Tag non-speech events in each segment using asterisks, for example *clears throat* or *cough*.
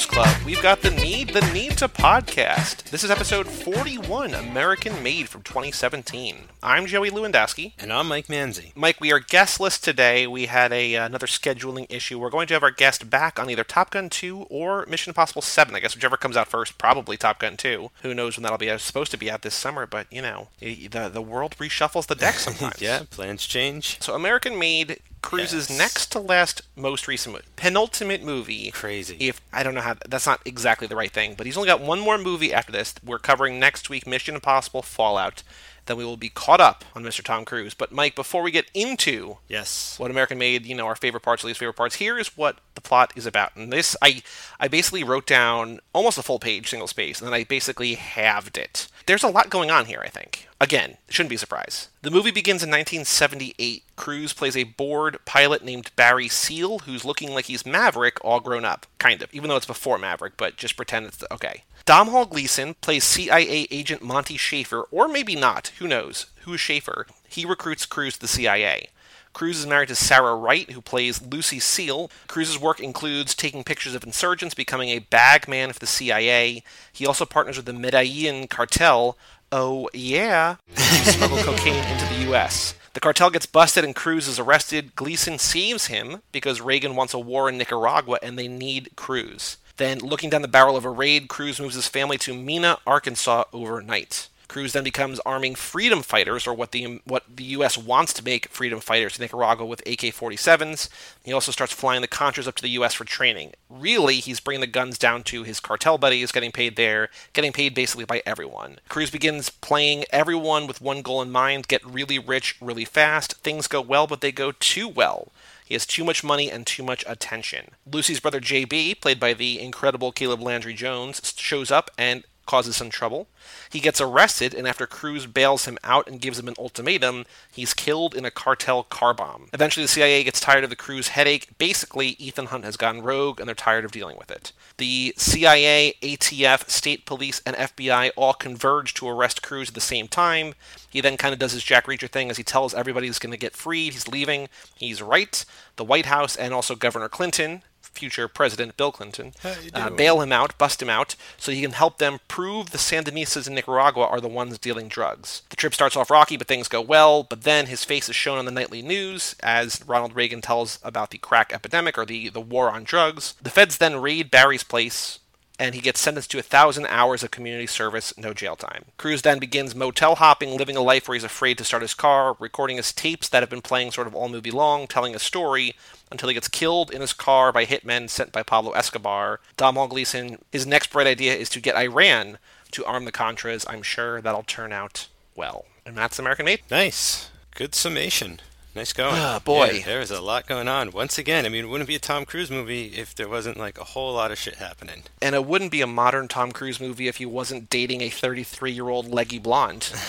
Cruise Club, we've got the Need, the Need to podcast. This is episode 41, American Made from 2017. I'm Joey Lewandowski. And I'm Mike Manzi. Mike, we are guestless today. We had a uh, another scheduling issue. We're going to have our guest back on either Top Gun 2 or Mission Impossible 7. I guess whichever comes out first, probably Top Gun 2. Who knows when that'll be? It's supposed to be out this summer, but you know, the the world reshuffles the deck *laughs* sometimes. yeah, plans change. So American Made Cruise's Yes. next to last most recent penultimate movie. Crazy. If I don't know how that's not exactly the right thing, but he's only got one more movie after this. We're covering next week Mission Impossible Fallout. Then we will be caught up on Mr. Tom Cruise. But Mike, before we get into Yes. what American made, you know, our favorite parts, least favorite parts. Here is what the plot is about. And this, I, I basically wrote down almost a full page, single space, and then I basically halved it. There's a lot going on here, I think. Again, shouldn't be a surprise. The movie begins in 1978. Cruise plays a bored pilot named Barry Seal, who's looking like he's Maverick, all grown up, kind of, even though it's before Maverick, but just pretend it's the, okay. Domhnall Gleeson plays CIA agent Monty Schaefer, or maybe not, who knows? Who is Schaefer? He recruits Cruise to the CIA. Cruise is married to Sarah Wright, who plays Lucy Seal. Cruise's work includes taking pictures of insurgents, becoming a bag man for the CIA. He also partners with the Medellin cartel. Oh, yeah, to smuggle *laughs* cocaine into the U.S. The cartel gets busted and Cruise is arrested. Gleeson saves him because Reagan wants a war in Nicaragua and they need Cruise. Then, looking down the barrel of a raid, Cruise moves his family to Mena, Arkansas overnight. Cruise then becomes arming freedom fighters, or what the what the U.S. wants to make freedom fighters in Nicaragua with AK-47s. He also starts flying the Contras up to the U.S. for training. Really, he's bringing the guns down to his cartel buddies, getting paid there, getting paid basically by everyone. Cruise begins playing everyone with one goal in mind: get really rich really fast. Things go well, but they go too well. He has too much money and too much attention. Lucy's brother JB, played by the incredible Caleb Landry Jones, shows up and causes some trouble. He gets arrested, and after Cruise bails him out and gives him an ultimatum, he's killed in a cartel car bomb. Eventually, the CIA gets tired of the Cruise headache. Basically, Ethan Hunt has gone rogue, and they're tired of dealing with it. The CIA, ATF, state police, and FBI all converge to arrest Cruise at the same time. He then kind of does his Jack Reacher thing as he tells everybody he's going to get freed. He's leaving. He's right. The White House and also Governor Clinton future President Bill Clinton, uh, bail him out, bust him out, so he can help them prove the Sandinistas in Nicaragua are the ones dealing drugs. The trip starts off rocky, but things go well. But then his face is shown on the nightly news as Ronald Reagan tells about the crack epidemic or the, the war on drugs. The feds then raid Barry's place. And he gets sentenced to a thousand hours of community service, no jail time. Cruise then begins motel hopping, living a life where he's afraid to start his car, recording his tapes that have been playing sort of all movie long, telling a story, until he gets killed in his car by hitmen sent by Pablo Escobar. Domhnall Gleeson, his next bright idea is to get Iran to arm the Contras. I'm sure that'll turn out well. And that's American Made. Nice. Good summation. Nice going. Ah, boy. Yeah, there is a lot going on. Once again, I mean, it wouldn't be a Tom Cruise movie if there wasn't like a whole lot of shit happening. And it wouldn't be a modern Tom Cruise movie if he wasn't dating a 33 year old leggy blonde. *laughs*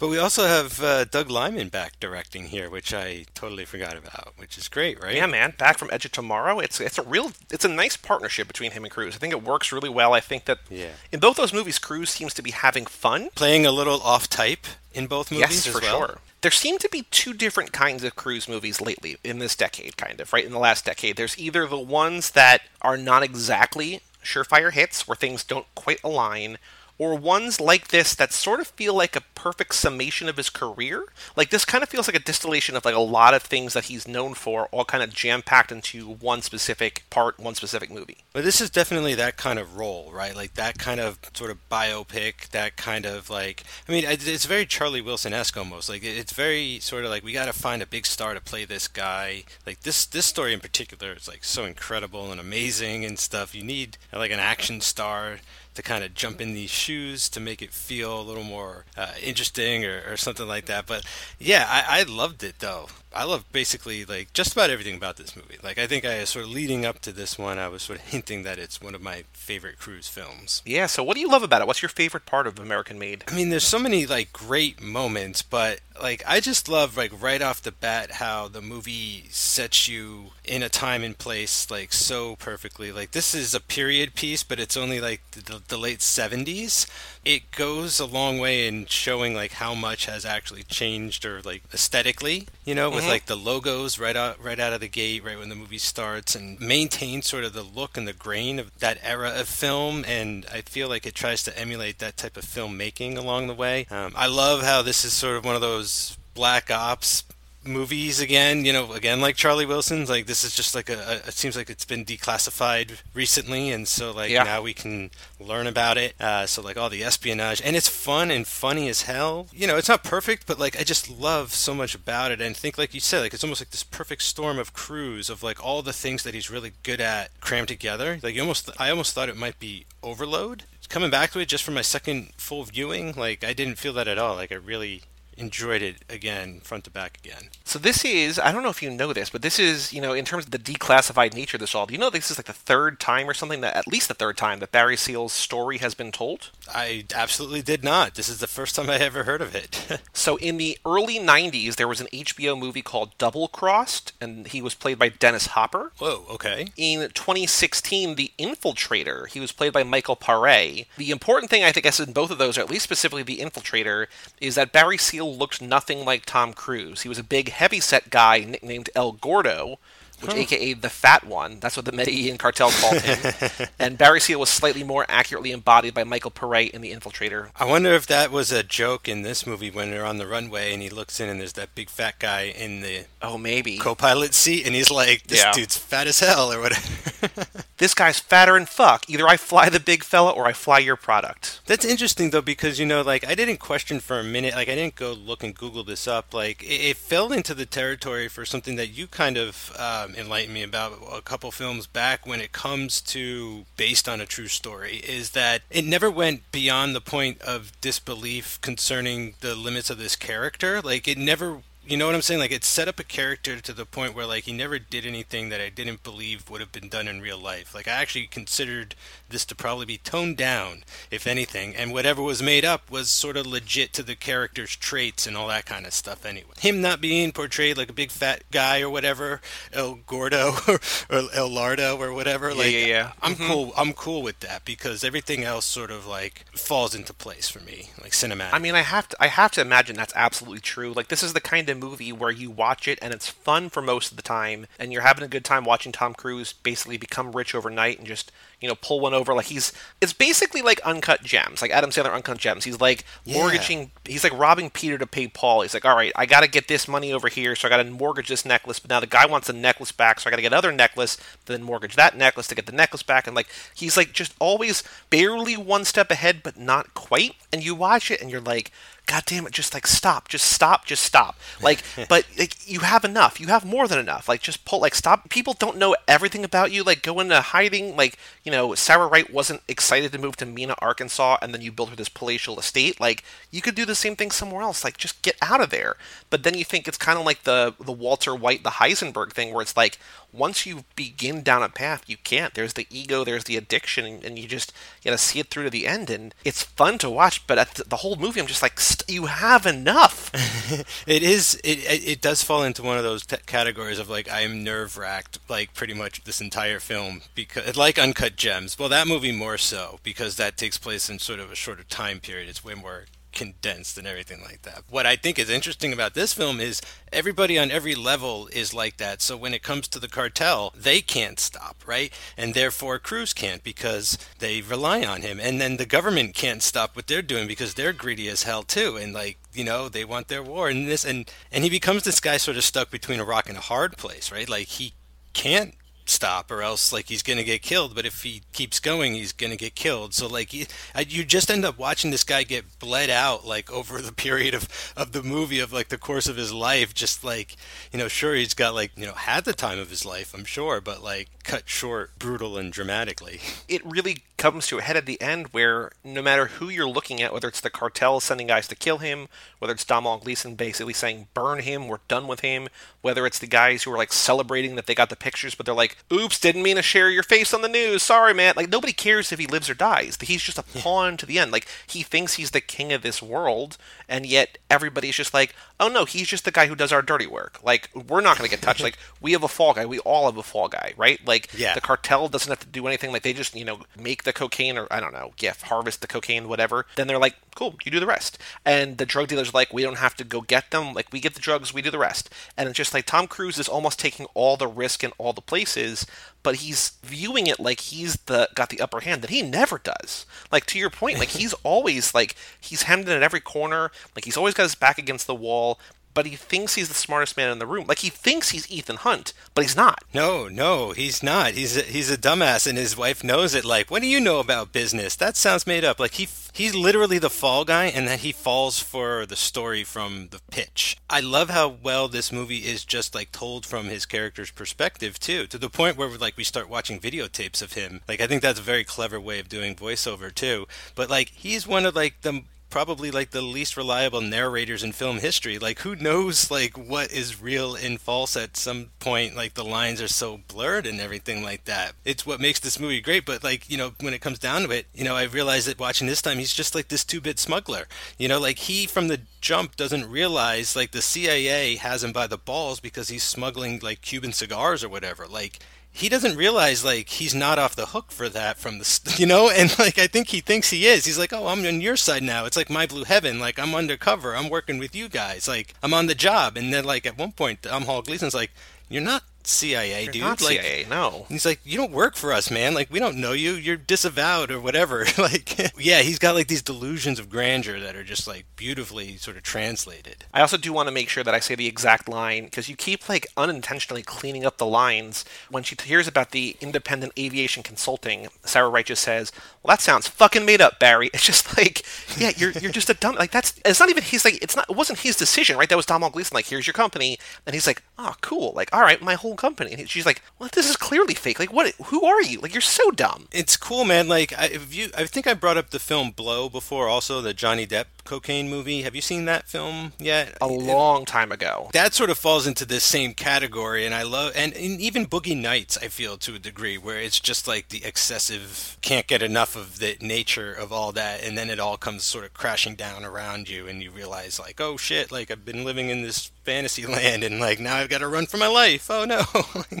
But we also have uh, Doug Liman back directing here, which I totally forgot about, which is great, right? Yeah, man, back from Edge of Tomorrow. It's it's a real it's a nice partnership between him and Cruise. I think it works really well. I think that Yeah. in both those movies, Cruise seems to be having fun. Playing a little off type in both movies yes, as for well. sure. There seem to be two different kinds of cruise movies lately in this decade, kind of, right? In the last decade. There's either the ones that are not exactly surefire hits, where things don't quite align, or ones like this that sort of feel like a perfect summation of his career. Like this kind of feels like a distillation of like a lot of things that he's known for, all kind of jam packed into one specific part, one specific movie. But this is definitely that kind of role, right? Like that kind of sort of biopic, that kind of like. I mean, it's very Charlie Wilson esque almost. Like it's very sort of like we got to find a big star to play this guy. Like this this story in particular is like so incredible and amazing and stuff. You need like an action star to kind of jump in these shoes to make it feel a little more uh, interesting or, or something like that. But yeah, I, I loved it though. I love basically like just about everything about this movie. Like I think I sort of leading up to this one, I was sort of hinting that it's one of my favorite cruise films. Yeah, so what do you love about it? What's your favorite part of American Made? I mean, there's so many like great moments, but like I just love like right off the bat how the movie sets you in a time and place like so perfectly. Like this is a period piece, but it's only like the, the late 70s. It goes a long way in showing like how much has actually changed or like aesthetically, you know, with Mhm. like the logos right out right out of the gate, right when the movie starts, and maintain sort of the look and the grain of that era of film. And I feel like it tries to emulate that type of filmmaking along the way. Um, I love how this is sort of one of those black ops movies again you know again like charlie wilson's like this is just like a, a it seems like it's been declassified recently and so like Yeah. now we can learn about it uh, so like all the espionage and it's fun and funny as hell. You know it's not perfect but like i just love so much about it and think like you said like it's almost like this perfect storm of Cruise of like all the things that he's really good at crammed together. Like you almost i almost thought it might be overload. Coming back to it just for my second full viewing like i didn't feel that at all. Like i really enjoyed it again front to back again So this is, I don't know if you know this, but this is, you know, in terms of the declassified nature of this all, do you know this is like the third time or something that, at least the third time, that Barry Seal's story has been told? I absolutely did not. This is the first time I ever heard of it. *laughs* So in the early 90s, there was an HBO movie called Double Crossed, and he was played by Dennis Hopper. Whoa, okay. In 2016, The Infiltrator, he was played by Michael Paré. The important thing, I think, I guess, in both of those, or at least specifically The Infiltrator, is that Barry Seal looked nothing like Tom Cruise. He was a big, heavyset guy nicknamed El Gordo, which aka the fat one. That's what the Medellin cartel called him. *laughs* and Barry Seal was slightly more accurately embodied by Michael Paré in The Infiltrator. I wonder if that was a joke in this movie when they're on the runway and he looks in and there's that big fat guy in the Oh, maybe. co-pilot seat and he's like, "This Yeah. dude's fat as hell" or whatever. *laughs* This guy's fatter and fuck. Either I fly the big fella or I fly your product. That's interesting though because you know, like I didn't question for a minute, like I didn't go look and Google this up. Like it, it fell into the territory for something that you kind of um, enlightened me about a couple films back when it comes to based on a true story. Is that it never went beyond the point of disbelief concerning the limits of this character. Like it never. You know what I'm saying? Like it set up a character to the point where like he never did anything that I didn't believe would have been done in real life. Like I actually considered this to probably be toned down, if anything, and whatever was made up was sort of legit to the character's traits and all that kind of stuff anyway. Him not being portrayed like a big fat guy or whatever, El Gordo *laughs* or El Lardo or whatever, like yeah, yeah. I'm mm-hmm. cool I'm cool with that because everything else sort of like falls into place for me, like cinematic. I mean, I have to, I have to imagine that's absolutely true. Like, this is the kind of movie where you watch it and it's fun for most of the time, and you're having a good time watching Tom Cruise basically become rich overnight and just, you know, pull one over. Like he's, it's basically like Uncut Gems, like Adam Sandler Uncut Gems. He's like Yeah. mortgaging, he's like robbing Peter to pay Paul. He's like, all right, I got to get this money over here, so I got to mortgage this necklace. But now the guy wants the necklace back, so I got to get another necklace, then mortgage that necklace to get the necklace back. And like, he's like just always barely one step ahead, but not quite. And you watch it and you're like, God damn it, just like stop, just stop, just stop. Like, *laughs* but like you have enough. You have more than enough. Like just pull like stop. People don't know everything about you. Like go into hiding. Like, you know, Sarah Wright wasn't excited to move to Mena, Arkansas, and then you built her this palatial estate. Like, you could do the same thing somewhere else. Like just get out of there. But then you think it's kind of like the the Walter White, the Heisenberg thing where it's like once you begin down a path, you can't. There's the ego, there's the addiction, and, you just you gotta see it through to the end. And it's fun to watch, but at the, whole movie, I'm just like, you have enough. *laughs* It is. It it it does fall into one of those t- categories of like I am nerve wracked like pretty much this entire film because like Uncut Gems. Well, that movie more so because that takes place in sort of a shorter time period. It's way more condensed and everything like that. What I think is interesting about this film is everybody on every level is like that. So when it comes to the cartel, they can't stop, right? And therefore Cruise can't because they rely on him. And then the government can't stop what they're doing because they're greedy as hell too. And like, you know, they want their war and this and and he becomes this guy sort of stuck between a rock and a hard place, right? Like he can't stop or else like he's gonna get killed but if he keeps going he's gonna get killed. So like I- you just end up watching this guy get bled out like *laughs* over the period of of the movie of like the course of his life just like you know sure he's got like you know had the time of his life i'm sure but like cut short brutal and dramatically. It really comes to a head at the end where no matter who you're looking at, whether it's the cartel sending guys to kill him, whether it's Domhnall Gleeson basically saying burn him, we're done with him, whether it's the guys who are like celebrating that they got the pictures, but they're like, oops, didn't mean to share your face on the news, sorry man. Like nobody cares if he lives or dies. He's just a pawn to the end. Like he thinks he's the king of this world, and yet everybody's just like, oh no, he's just the guy who does our dirty work. Like we're not going to get touched. like we have a fall guy. We all have a fall guy, right? Like yeah. the cartel doesn't have to do anything. Like they just you know make the cocaine or I don't know, yeah, harvest the cocaine, whatever. Then they're like, cool, you do the rest. And the drug dealers are like, we don't have to go get them. Like we get the drugs, we do the rest. And it's just like Tom Cruise is almost taking all the risk in all the places, but he's viewing it like he's the got the upper hand that he never does. Like to your point, like he's *laughs* always like he's hemmed in at every corner. Like he's always got his back against the wall but he thinks he's the smartest man in the room. Like he thinks he's Ethan Hunt, but he's not. No, no, he's not. He's a, he's a dumbass, and his wife knows it. Like, what do you know about business? That sounds made up. Like he he's literally the fall guy, and that he falls for the story from the pitch. I love how well this movie is just like told from his character's perspective too, to the point where like we start watching videotapes of him. Like I think that's a very clever way of doing voiceover too. But like he's one of like the probably like the least reliable narrators in film history. Like who knows like what is real and false at some point like the lines are so blurred and everything like that. It's what makes this movie great, but like, you know, when it comes down to it, you know, I realized that watching this time he's just like this two-bit smuggler. You know, like he from the jump doesn't realize like the CIA has him by the balls because he's smuggling like Cuban cigars or whatever. Like he doesn't realize like he's not off the hook for that from the *laughs* you know? And like i think he thinks he is. He's like oh i'm on your side now. It's like my blue heaven. Like i'm undercover. I'm working with you guys. Like i'm on the job. And then like at one point um Domhnall Gleeson's like you're not CIA, You're dude. Not like, CIA, no. He's like, you don't work for us, man. Like, we don't know you. You're disavowed or whatever. *laughs* like, yeah, he's got like these delusions of grandeur that are just like beautifully sort of translated. I also do want to make sure that I say the exact line because you keep like unintentionally cleaning up the lines. When she hears about the independent aviation consulting, Sarah Wright just says, "Well, that sounds fucking made up, Barry." *laughs* It's just like, yeah, you're you're just a dumb. Like that's it's not even his like it's not it wasn't his decision, right? That was Domhnall Gleeson. Like, here's your company, and he's like, oh, cool. Like, all right, my whole company. And she's like, well, this is clearly fake. Like, what? Who are you? Like, you're so dumb. It's cool, man. Like, I, if you, I think I brought up the film Blow before, also the Johnny Depp cocaine movie. Have you seen that film yet? A long time ago. That sort of falls into this same category, and I love, and, and even Boogie Nights, I feel to a degree, where it's just like the excessive, can't get enough of the nature of all that, and then it all comes sort of crashing down around you, and you realize, like, oh shit, like I've been living in this fantasy *laughs* land, and like now I've got to run for my life. Oh no!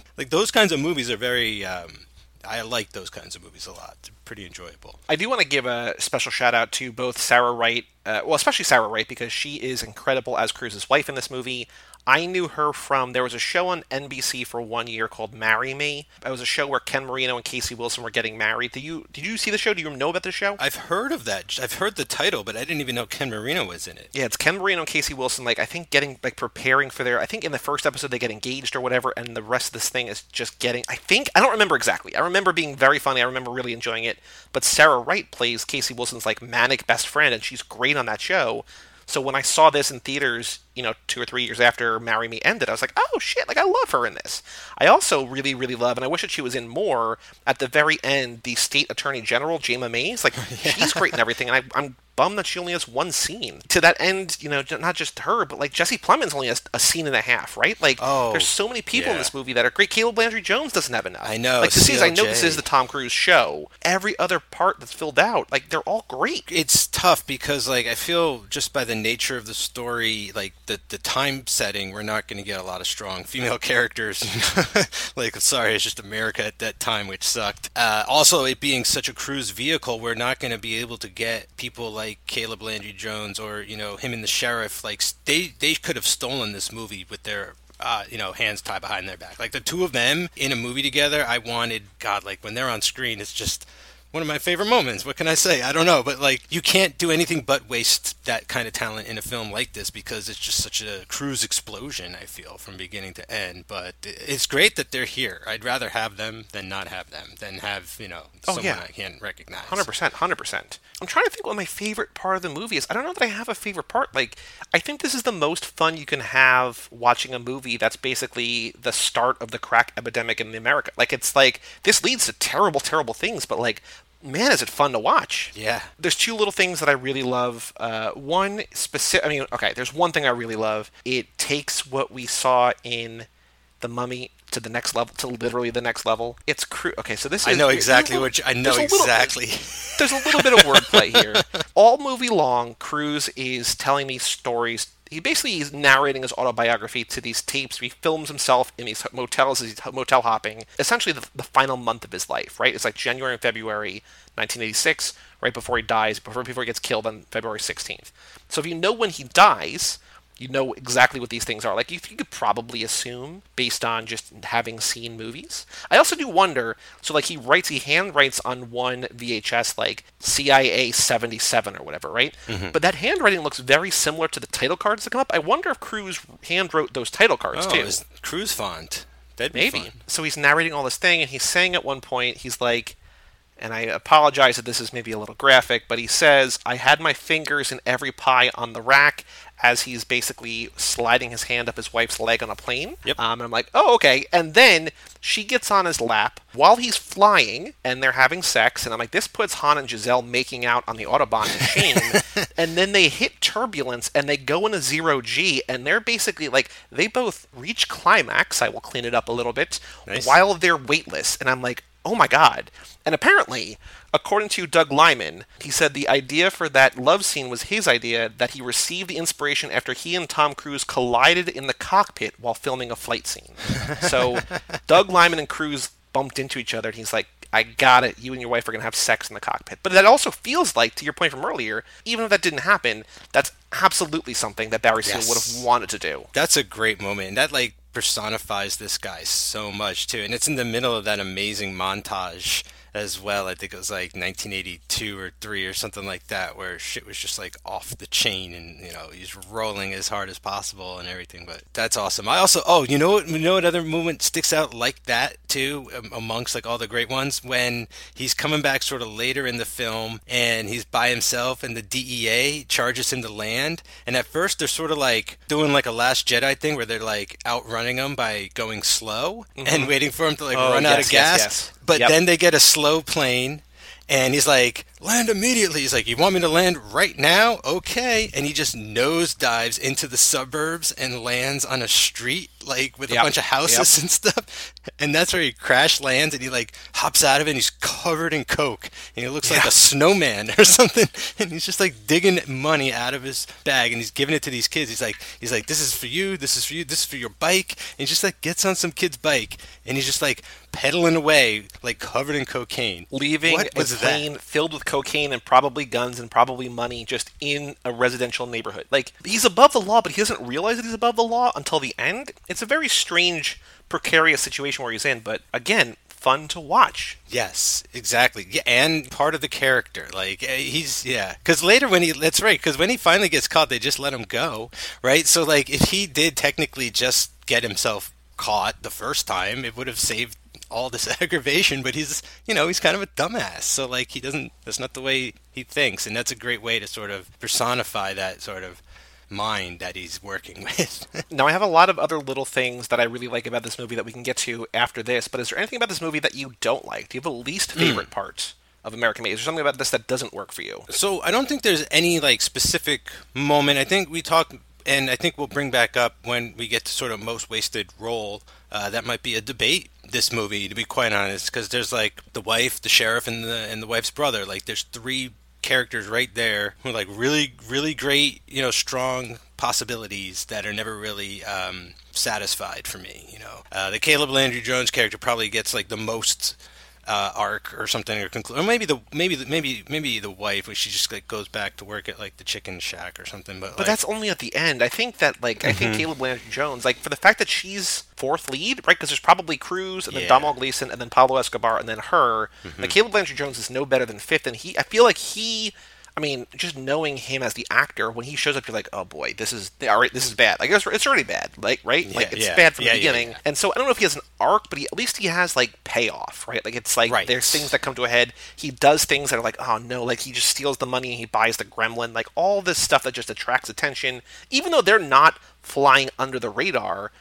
*laughs* like those kinds of movies are very. Um, I like those kinds of movies a lot. Pretty enjoyable. I do want to give a special shout out to both Sarah Wright, uh, well, especially Sarah Wright, because she is incredible as Cruise's wife in this movie. I knew her from there was a show on NBC for one year called Marry Me. It was a show where Ken Marino and Casey Wilson were getting married. Did you did you see the show? Do you know about the show? I've heard of that. I've heard the title, but I didn't even know Ken Marino was in it. Yeah, it's Ken Marino and Casey Wilson. Like I think getting like preparing for their. I think in the first episode they get engaged or whatever, and the rest of this thing is just getting. I think I don't remember exactly. I remember being very funny. I remember really enjoying it. But Sarah Wright plays Casey Wilson's like manic best friend, and she's great on that show. So when I saw this in theaters, you know, two or three years after Marry Me ended, I was like, oh shit, like I love her in this. I also really, really love, and I wish that she was in more. At the very end, the state attorney general, Jayma Mays, like *laughs* she's great and everything, and I, I'm bummed that she only has one scene. To that end, you know, not just her, but like Jesse Plemons only has a scene and a half, right? Like, oh, there's so many people yeah. in this movie that are great. Caleb Landry Jones doesn't have enough. I know. Like, this is, I know this is the Tom Cruise show. Every other part that's filled out, like, they're all great. It's tough because, like, I feel just by the nature of the story, like the the time setting, we're not going to get a lot of strong female *laughs* characters. *laughs* like, sorry, it's just America at that time, which sucked. Uh, also, it being such a cruise vehicle, we're not going to be able to get people like Caleb Landry Jones or you know him and the sheriff. Like, they they could have stolen this movie with their uh, you know, hands tied behind their back. Like the two of them in a movie together, I wanted, God, like when they're on screen, it's just one of my favorite moments. What can I say? I don't know, but like you can't do anything but waste that kind of talent in a film like this because it's just such a cruise explosion. I feel from beginning to end. But it's great that they're here. I'd rather have them than not have them than have you know Oh, someone yeah. I can't recognize. Hundred percent, hundred percent. I'm trying to think what my favorite part of the movie is. I don't know that I have a favorite part. Like, I think this is the most fun you can have watching a movie that's basically the start of the crack epidemic in America. Like, it's like this leads to terrible, terrible things, but like man, is it fun to watch. Yeah. There's two little things that I really love. Uh, one specific, I mean, okay, there's one thing I really love. It takes what we saw in The Mummy to the next level, to literally the next level. It's cru- okay. So this is. I is know exactly little- what you, I know there's a little- exactly. there's a little bit of wordplay here. *laughs* All movie long, Cruise is telling me stories. He basically is narrating his autobiography to these tapes. He films himself in these motels as he's motel hopping. Essentially, the, the final month of his life, right? It's like January and February 1986, right before he dies, before before he gets killed on February 16th. So if you know when he dies, you know exactly what these things are. Like you, you could probably assume based on just having seen movies. I also do wonder. So like he writes, he hand writes on one VHS like CIA 77 or whatever, right? Mm-hmm. But that handwriting looks very similar to the title cards that come up. I wonder if Cruise hand wrote those title cards Oh, too. it's Cruise font. That'd be Maybe. fun. So he's narrating all this thing, and he's saying at one point, he's like, and I apologize that this is maybe a little graphic, but he says, I had my fingers in every pie on the rack as he's basically sliding his hand up his wife's leg on a plane. Yep. Um, and I'm like, oh, okay. And then she gets on his lap while he's flying, and they're having sex. And I'm like, this puts Han and Giselle making out on the Autobahn *laughs* machine. and then they hit turbulence and they go into zero G, and they're basically like, they both reach climax. I will clean it up a little bit Nice. while they're weightless. And I'm like, oh my god. And apparently, according to Doug Liman, he said the idea for that love scene was his idea, that he received the inspiration after he and Tom Cruise collided in the cockpit while filming a flight scene. So, *laughs* Doug Liman and Cruise bumped into each other, and he's like, I got it. You and your wife are going to have sex in the cockpit. But that also feels like, to your point from earlier, even if that didn't happen, that's absolutely something that Barry Seal would have wanted to do. That's a great moment. And that like personifies this guy so much too. And it's in the middle of that amazing montage as well. I think it was like 1982 or 3 or something like that where shit was just like off the chain and you know, he's rolling as hard as possible and everything. But that's awesome. I also oh, you know what you know what other moment sticks out like that too amongst like all the great ones when he's coming back sort of later in the film and he's by himself and the DEA charges him to land and at first they're sort of like doing like a last Jedi thing where they're like outrunning him by going slow and mm-hmm. waiting for him to like Oh, run out yes, of yes, gas yes. But Yep. then they get a slow plane and he's like land immediately. He's like you want me to land right now? Okay. And he just nose dives into the suburbs and lands on a street like with Yep. a bunch of houses and *laughs* stuff. And that's where he crash lands and he like hops out of it and he's covered in coke and he looks like a snowman *laughs* or something. And he's just like digging money out of his bag and he's giving it to these kids. He's like he's like this is for you. This is for you. This is for your bike. And he just like gets on some kid's bike and he's just like pedaling away like covered in cocaine leaving What a was that? plane filled with cocaine and probably guns and probably money just in a residential neighborhood. Like he's above the law, but he doesn't realize that he's above the law until the end. It's a very strange, precarious situation where he's in, but again, fun to watch. Yes, exactly. Yeah, and part of the character, like eh, he's yeah. Because later when he, that's right. Because when he finally gets caught, they just let him go, right? So like, if he did technically just get himself caught the first time, it would have saved all this *laughs* aggravation. But he's, you know, he's kind of a dumbass. So like, he doesn't. That's not the way he thinks, and that's a great way to sort of personify that sort of mind that he's working *laughs* with. Now, I have a lot of other little things that I really like about this movie that we can get to after this, but is there anything about this movie that you don't like? Do you have a least favorite part of American Made? Is there something about this that doesn't work for you? So I don't think there's any like specific moment. I think we talk, and I think we'll bring back up when we get to sort of most wasted role. Uh, that might be a debate. This movie, to be quite honest, because there's like the wife, the sheriff, and the and the wife's brother. Like there's three characters right there who are like really, really great, you know, strong possibilities that are never really um, satisfied for me. You know, uh, the Caleb Landry Jones character probably gets like the most uh, arc or something or conclude or maybe the maybe the, maybe maybe the wife where she just like goes back to work at like the chicken shack or something but, But like, that's only at the end. I think that, like, I Mm-hmm. think Caleb blanchard Jones, like, for the fact that she's fourth lead, right? Because there's probably Cruise and then Yeah. Domhnall Gleeson and then Pablo Escobar and then her. Mm-hmm. Like, Caleb Landry Jones is no better than fifth, and he, I feel like he. I mean, just knowing him as the actor, when he shows up, you're like, "Oh boy, this is all right. This is bad. Like it's, it's already bad. Like right, like it's yeah. bad from Yeah, the yeah, beginning." yeah. And so I don't know if he has an arc, but he, at least he has like payoff, right? Like it's like Right. there's things that come to a head. He does things that are like, "Oh no!" Like he just steals the money and he buys the gremlin. Like all this stuff that just attracts attention, even though they're not flying under the radar.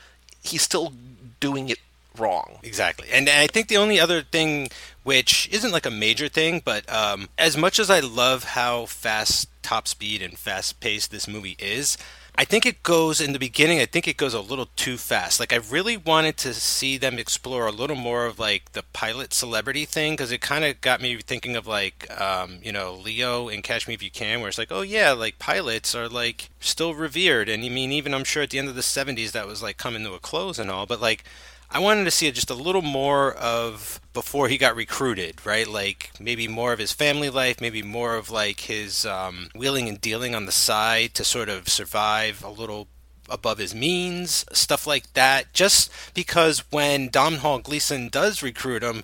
He's still doing it wrong. Exactly. And I think the only other thing, which isn't like a major thing, but um, as much as I love how fast top speed and fast paced this movie is, I think it goes in the beginning. I think it goes a little too fast. Like I really wanted to see them explore a little more of like the pilot celebrity thing because it kind of got me thinking of like um, you know Leo and Catch Me If You Can, where it's like, oh yeah, like pilots are like still revered, and I mean even I'm sure at the end of the '70s that was like coming to a close and all, but like I wanted to see just a little more of before he got recruited, right? Like maybe more of his family life, maybe more of like his um, wheeling and dealing on the side to sort of survive a little above his means, stuff like that. Just because when Domhnall Gleeson does recruit him,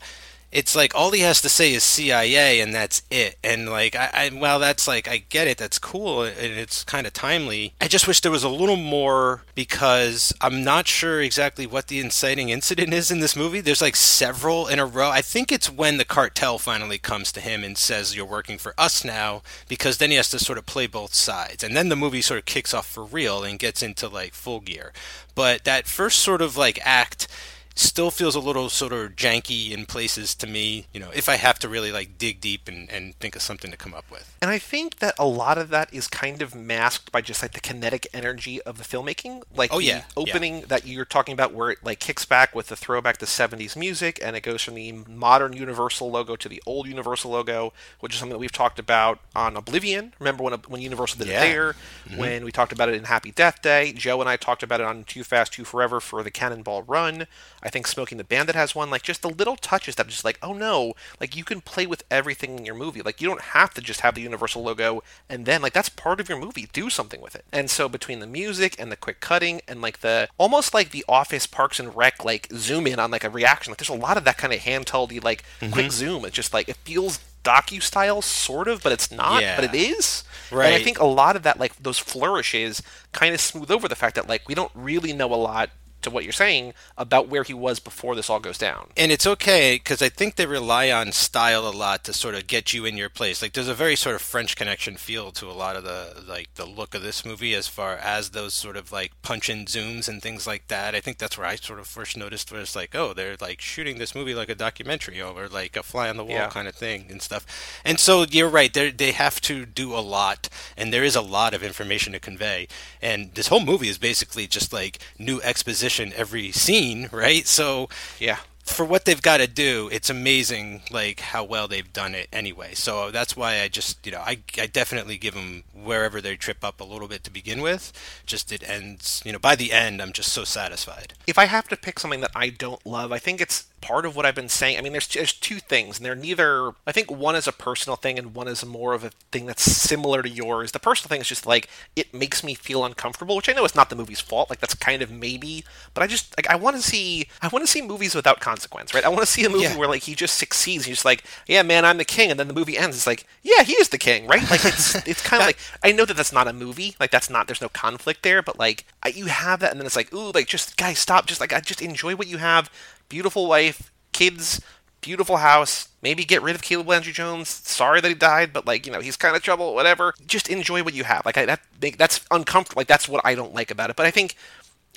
it's like all he has to say is CIA and that's it. And like, I, I well, that's like, I get it, that's cool, and it's kind of timely. I just wish there was a little more because I'm not sure exactly what the inciting incident is in this movie. There's like several in a row. I think it's when the cartel finally comes to him and says, You're working for us now, because then he has to sort of play both sides. And then the movie sort of kicks off for real and gets into like full gear. But that first sort of like act, still feels a little sort of janky in places to me, you know, if I have to really like dig deep and, and think of something to come up with. And I think that a lot of that is kind of masked by just like the kinetic energy of the filmmaking. Like oh, the yeah, opening yeah. that you're talking about where it like kicks back with the throwback to 70s music and it goes from the modern Universal logo to the old Universal logo, which is something that we've talked about on Oblivion. Remember when when Universal did yeah. it there? Mm-hmm. When we talked about it in Happy Death Day, Joe and I talked about it on Too Fast, Too Forever for the Cannonball Run. I think Smokey and the Bandit has one. Like just the little touches that are just like, oh no, like you can play with everything in your movie. Like you don't have to just have the Universal logo and then like that's part of your movie. Do something with it. And so between the music and the quick cutting and like the almost like the Office Parks and Rec like zoom in on like a reaction. Like there's a lot of that kind of handheldy like mm-hmm. quick zoom. It's just like it feels docu style sort of but it's not yeah. but it is right and i think a lot of that like those flourishes kind of smooth over the fact that like we don't really know a lot to what you're saying about where he was before this all goes down. And it's okay because I think they rely on style a lot to sort of get you in your place. Like there's a very sort of French Connection feel to a lot of the like the look of this movie as far as those sort of like punch in zooms and things like that. I think that's where I sort of first noticed was like, oh, they're like shooting this movie like a documentary or like a fly on the wall yeah. kind of thing and stuff. And so you're right, they they have to do a lot, and there is a lot of information to convey. And this whole movie is basically just like new exposition every scene, right? So yeah, for what they've got to do, it's amazing like how well they've done it anyway. So that's why I just you know I, I definitely give them wherever they trip up a little bit to begin with. Just it ends you know by the end I'm just so satisfied. If I have to pick something that I don't love, I think it's part of what I've been saying. I mean, there's there's two things, and they're neither. I think one is a personal thing, and one is more of a thing that's similar to yours. The personal thing is just like it makes me feel uncomfortable, which I know is not the movie's fault. Like that's kind of maybe, but I just like I want to see I want to see movies without consequence, right? I want to see a movie yeah. where like he just succeeds. He's just like, yeah, man, I'm the king, and then the movie ends. It's like, yeah, he is the king, right? Like it's *laughs* it's kind of like I know that that's not a movie. Like that's not there's no conflict there, but like I, you have that, and then it's like, ooh, like just guys, stop, just like I just enjoy what you have. Beautiful wife, kids, beautiful house. Maybe get rid of Caleb Landry Jones. Sorry that he died, but like you know he's kind of trouble. Whatever. Just enjoy what you have. Like I, that that's uncomfortable. Like that's what I don't like about it. But I think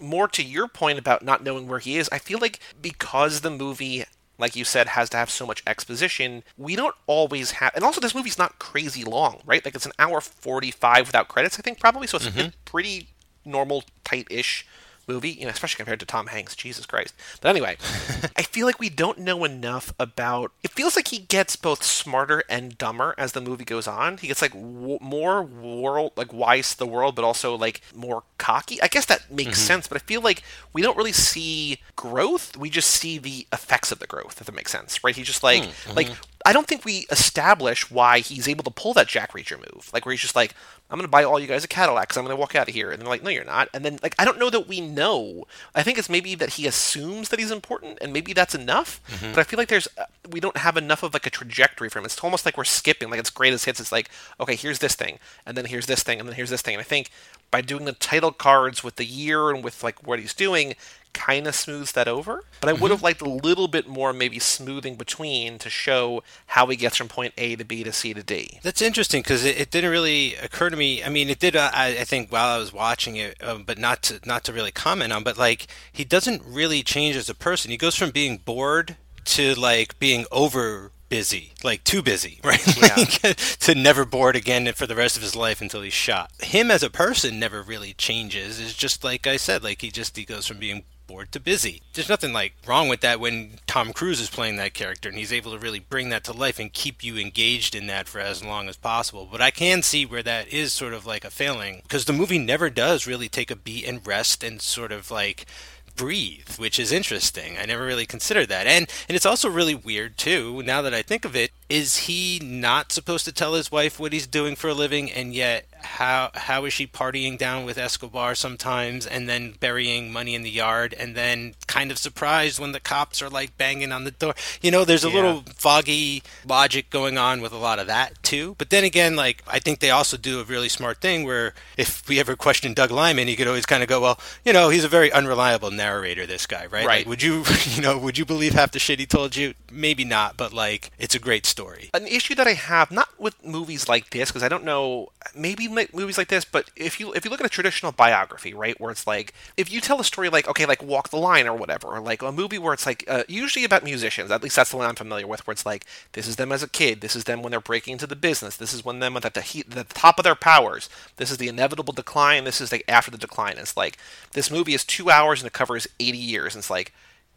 more to your point about not knowing where he is. I feel like because the movie like you said, has to have so much exposition. We don't always have, and also this movie's not crazy long, right? Like it's an hour forty-five without credits, I think probably. So it's mm-hmm. pretty normal, tight-ish movie, you know, especially compared to Tom Hanks. Jesus Christ. But anyway, *laughs* I feel like we don't know enough about. It feels like he gets both smarter and dumber as the movie goes on. He gets like w- more world, like wise to the world, but also like more cocky. I guess that makes mm-hmm. sense. But I feel like we don't really see growth. We just see the effects of the growth. If that makes sense, right? He's just like mm-hmm. like I don't think we establish why he's able to pull that Jack Reacher move. Like where he's just like, I'm going to buy all you guys a Cadillac because I'm going to walk out of here. And they're like, no, you're not. And then, like, I don't know that we know. I think it's maybe that he assumes that he's important, and maybe that's enough. Mm-hmm. But I feel like there's, uh, we don't have enough of like a trajectory for him. It's almost like we're skipping. Like it's greatest hits. It's like, okay, here's this thing, and then here's this thing, and then here's this thing. And I think by doing the title cards with the year and with like what he's doing, kind of smooths that over. But I would have liked a little bit more, maybe smoothing between to show how he gets from point A to B to C to D. That's interesting because it, it, didn't really occur to me. I mean, it did. Uh, I, I, think while I was watching it, um, but not to not to really comment on. But like, he doesn't really change as a person. He goes from being bored to like being over busy, like too busy, *laughs* right? Yeah. like, *laughs* to never bored again for the rest of his life until he's shot. Him as a person never really changes. It's just like I said, like he just he goes from being bored to busy. There's nothing like wrong with that when Tom Cruise is playing that character and he's able to really bring that to life and keep you engaged in that for as long as possible. But I can see where that is sort of like a failing because the movie never does really take a beat and rest and sort of like breathe, which is interesting. I never really considered that. And and it's also really weird too, now that I think of it, is he not supposed to tell his wife what he's doing for a living and yet how how is she partying down with Escobar sometimes and then burying money in the yard and then kind of surprised when the cops are like banging on the door. You know, there's a yeah. little foggy logic going on with a lot of that too. But then again, like I think they also do a really smart thing where if we ever question Doug Liman, he could always kind of go, well, you know, he's a very unreliable narrator. This guy, right? Right. Like, would you, *laughs* you know, would you believe half the shit he told you? Maybe not, but like it's a great story. An issue that I have not with movies like this because I don't know, maybe movies like this, but if you if you look at a traditional biography, right, where it's like if you tell a story like okay, like Walk the Line or whatever, or like a movie where it's like uh, usually about musicians, at least that's the one I'm familiar with, where it's like this is them as a kid, this is them when they're breaking into the business, this is when them at the heat, the top of their powers, this is the inevitable decline, this is like after the decline. It's like this movie is two hours and it covers 80 years, and it's like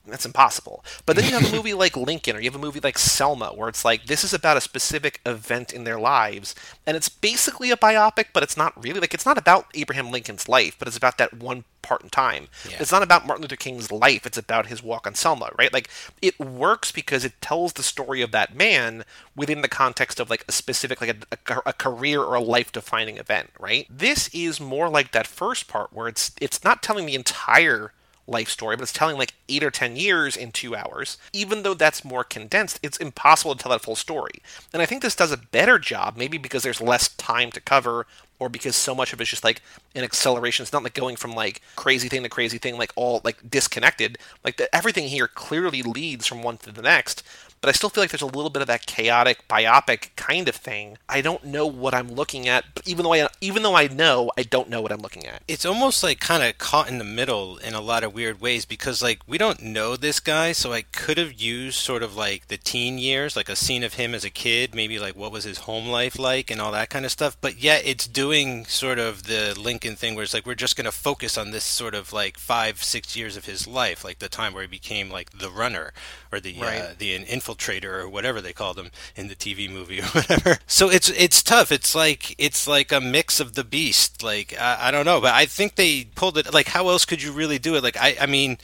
that's impossible. But then you have a *laughs* movie like Lincoln, or you have a movie like Selma, where it's like this is about a specific event in their lives, and it's basically a biopic, but it's not really like it's not about Abraham Lincoln's life, but it's about that one part in time. Yeah. It's not about Martin Luther King's life; it's about his walk on Selma, right? Like it works because it tells the story of that man within the context of like a specific like a, a, a career or a life-defining event, right? This is more like that first part where it's it's not telling the entire life story, but it's telling like eight or ten years in two hours. Even though that's more condensed, it's impossible to tell that full story. And I think this does a better job, maybe because there's less time to cover, or because so much of it's just like an acceleration. It's not like going from like crazy thing to crazy thing, like all like disconnected. Like the, everything here clearly leads from one to the next but I still feel like there's a little bit of that chaotic, biopic kind of thing. I don't know what I'm looking at, but even though I even though I know, I don't know what I'm looking at. It's almost like kind of caught in the middle in a lot of weird ways because like we don't know this guy, so I could have used sort of like the teen years, like a scene of him as a kid, maybe like what was his home life like and all that kind of stuff. But yet it's doing sort of the Lincoln thing where it's like we're just going to focus on this sort of like five, six years of his life, like the time where he became like the runner or the right. uh, the infiltrator or whatever they called him in the TV movie or *laughs* whatever. So it's it's tough. It's like it's like a mix of the beast. Like I, I don't know, but I think they pulled it. Like how else could you really do it? Like I I mean,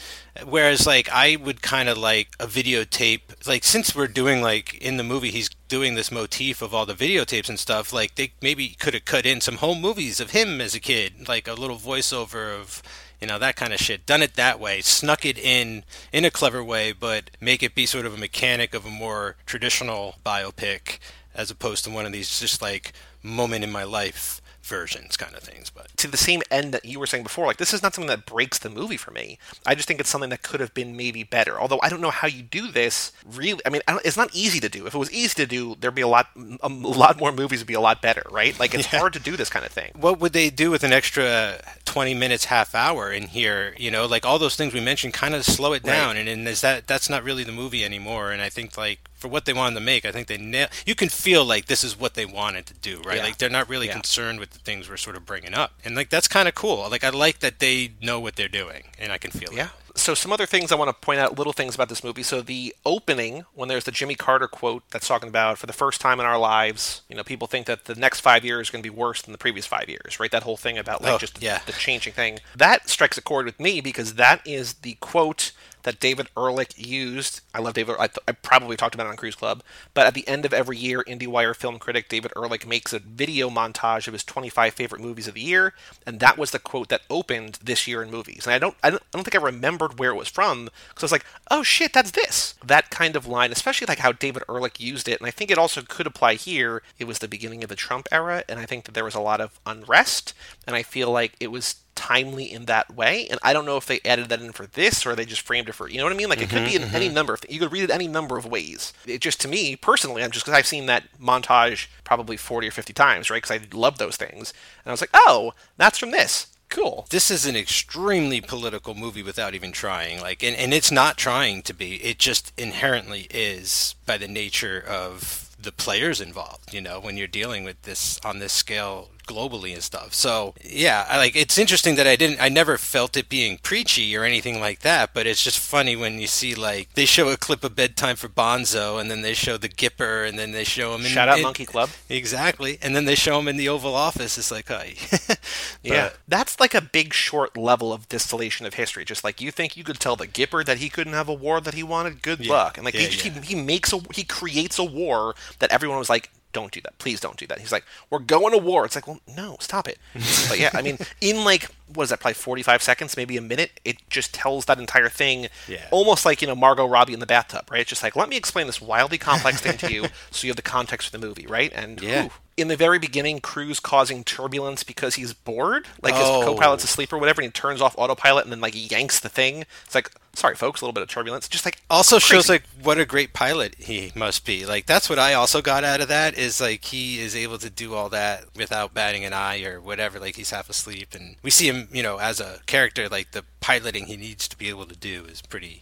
whereas like I would kind of like a videotape. Like since we're doing like in the movie, he's doing this motif of all the videotapes and stuff. Like they maybe could have cut in some home movies of him as a kid, like a little voiceover of you know that kind of shit. Done it that way snuck it in in a clever way but make it be sort of a mechanic of a more traditional biopic as opposed to one of these just like moment in my life versions kind of things but to the same end that you were saying before like this is not something that breaks the movie for me. I just think it's something that could have been maybe better. Although i don't know how you do this really i mean it's not easy to do. If it was easy to do there'd be a lot a lot more movies would be a lot better right? Like it's *laughs* yeah. hard to do this kind of thing. What would they do with an extra 20 minutes half hour in here you know like all those things we mentioned kind of slow it down right. and, and is that that's not really the movie anymore and i think like for what they wanted to make. I think they nail. You can feel like this is what they wanted to do, right? Yeah. Like they're not really yeah. concerned with the things we're sort of bringing up, and like that's kind of cool. Like I like that they know what they're doing, and I can feel yeah. it so some other things I want to point out, little things about this movie. So the opening, when there's the Jimmy Carter quote that's talking about for the first time in our lives, you know, people think that the next five years is going to be worse than the previous five years, right? That whole thing about like oh, just yeah. the changing thing. That strikes a chord with me because that is the quote that David Ehrlich used. I love David. I, th- I, probably talked about it on Cruise Club, but at the end of every year, IndieWire film critic David Ehrlich makes a video montage of his 25 favorite movies of the year, and that was the quote that opened this year in movies. And I don't, I don't, I don't think I remembered where it was from because I was like, oh shit, that's this. That kind of line, especially like how David Ehrlich used it, and I think it also could apply here. It was the beginning of the Trump era, and I think that there was a lot of unrest, and I feel like it was timely in that way. And I don't know if they added that in for this or they just framed it for you know what I mean. Like it could mm-hmm, be in any mm-hmm. number of you could read it any number of ways. It just to me personally, I'm just because I've seen that montage probably 40 or 50 times, right? Because I love those things, and I was like, oh, that's from this. Cool. This is an extremely political movie without even trying. Like, and, and it's not trying to be. It just inherently is by the nature of the players involved. You know, when you're dealing with this on this scale globally and stuff. So yeah, I like it's interesting that I didn't I never felt it being preachy or anything like that, but it's just funny when you see like they show a clip of bedtime for Bonzo and then they show the Gipper and then they show him in Shout out in- Monkey Club. Exactly. And then they show him in the Oval Office. It's like, hey. *laughs* Yeah, that's like a big short level of distillation of history. Just like you think you could tell the Gipper that he couldn't have a war that he wanted, good Yeah, luck. And like he, just, yeah. he he makes a he creates a war that everyone was like, don't do that, please don't do that. He's like, we're going to war. It's like, well, no, stop it. *laughs* but yeah, I mean, in like what is that? Probably forty five seconds, maybe a minute. It just tells that entire thing, Yeah. almost like you know Margot Robbie in the bathtub, right? It's just like let me explain this wildly complex thing to you, *laughs* so you have the context for the movie, right? And Yeah. whew, in the very beginning, Cruise causing turbulence because he's bored, like his Oh. co-pilot's asleep or whatever, and he turns off autopilot and then like yanks the thing. It's like, sorry, folks, a little bit of turbulence. Just like also shows like what a great pilot he must be. Like that's what I also got out of that is like he is able to do all that without batting an eye or whatever. Like he's half asleep, and we see him, you know, as a character. Like the piloting he needs to be able to do is pretty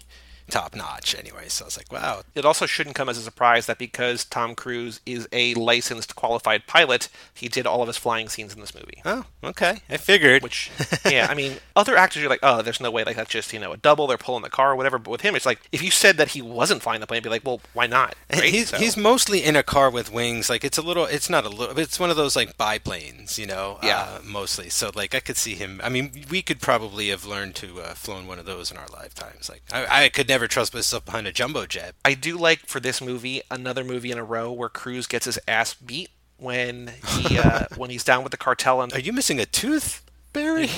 top notch. Anyway, so I was like, wow, It also shouldn't come as a surprise that because Tom Cruise is a licensed qualified pilot, he did all of his flying scenes in this movie. oh, okay, I figured. Which, yeah, I mean, *laughs* other actors you're like, oh, there's no way, like that's just you know a double, they're pulling the car or whatever. But with him, it's like if you said that he wasn't flying the plane, I'd be like, well, why not? Right? He's So- he's mostly in a car with wings. Like it's a little, it's not a little, it's one of those like biplanes, you know. Yeah. Uh, mostly. So like I could see him. I mean, we could probably have learned to uh, flown one of those in our lifetimes. Like I, I could never trust myself behind a jumbo jet. I do like for this movie another movie in a row where Cruise gets his ass beat when he *laughs* uh, when he's down with the cartel and Are you missing a tooth, Barry?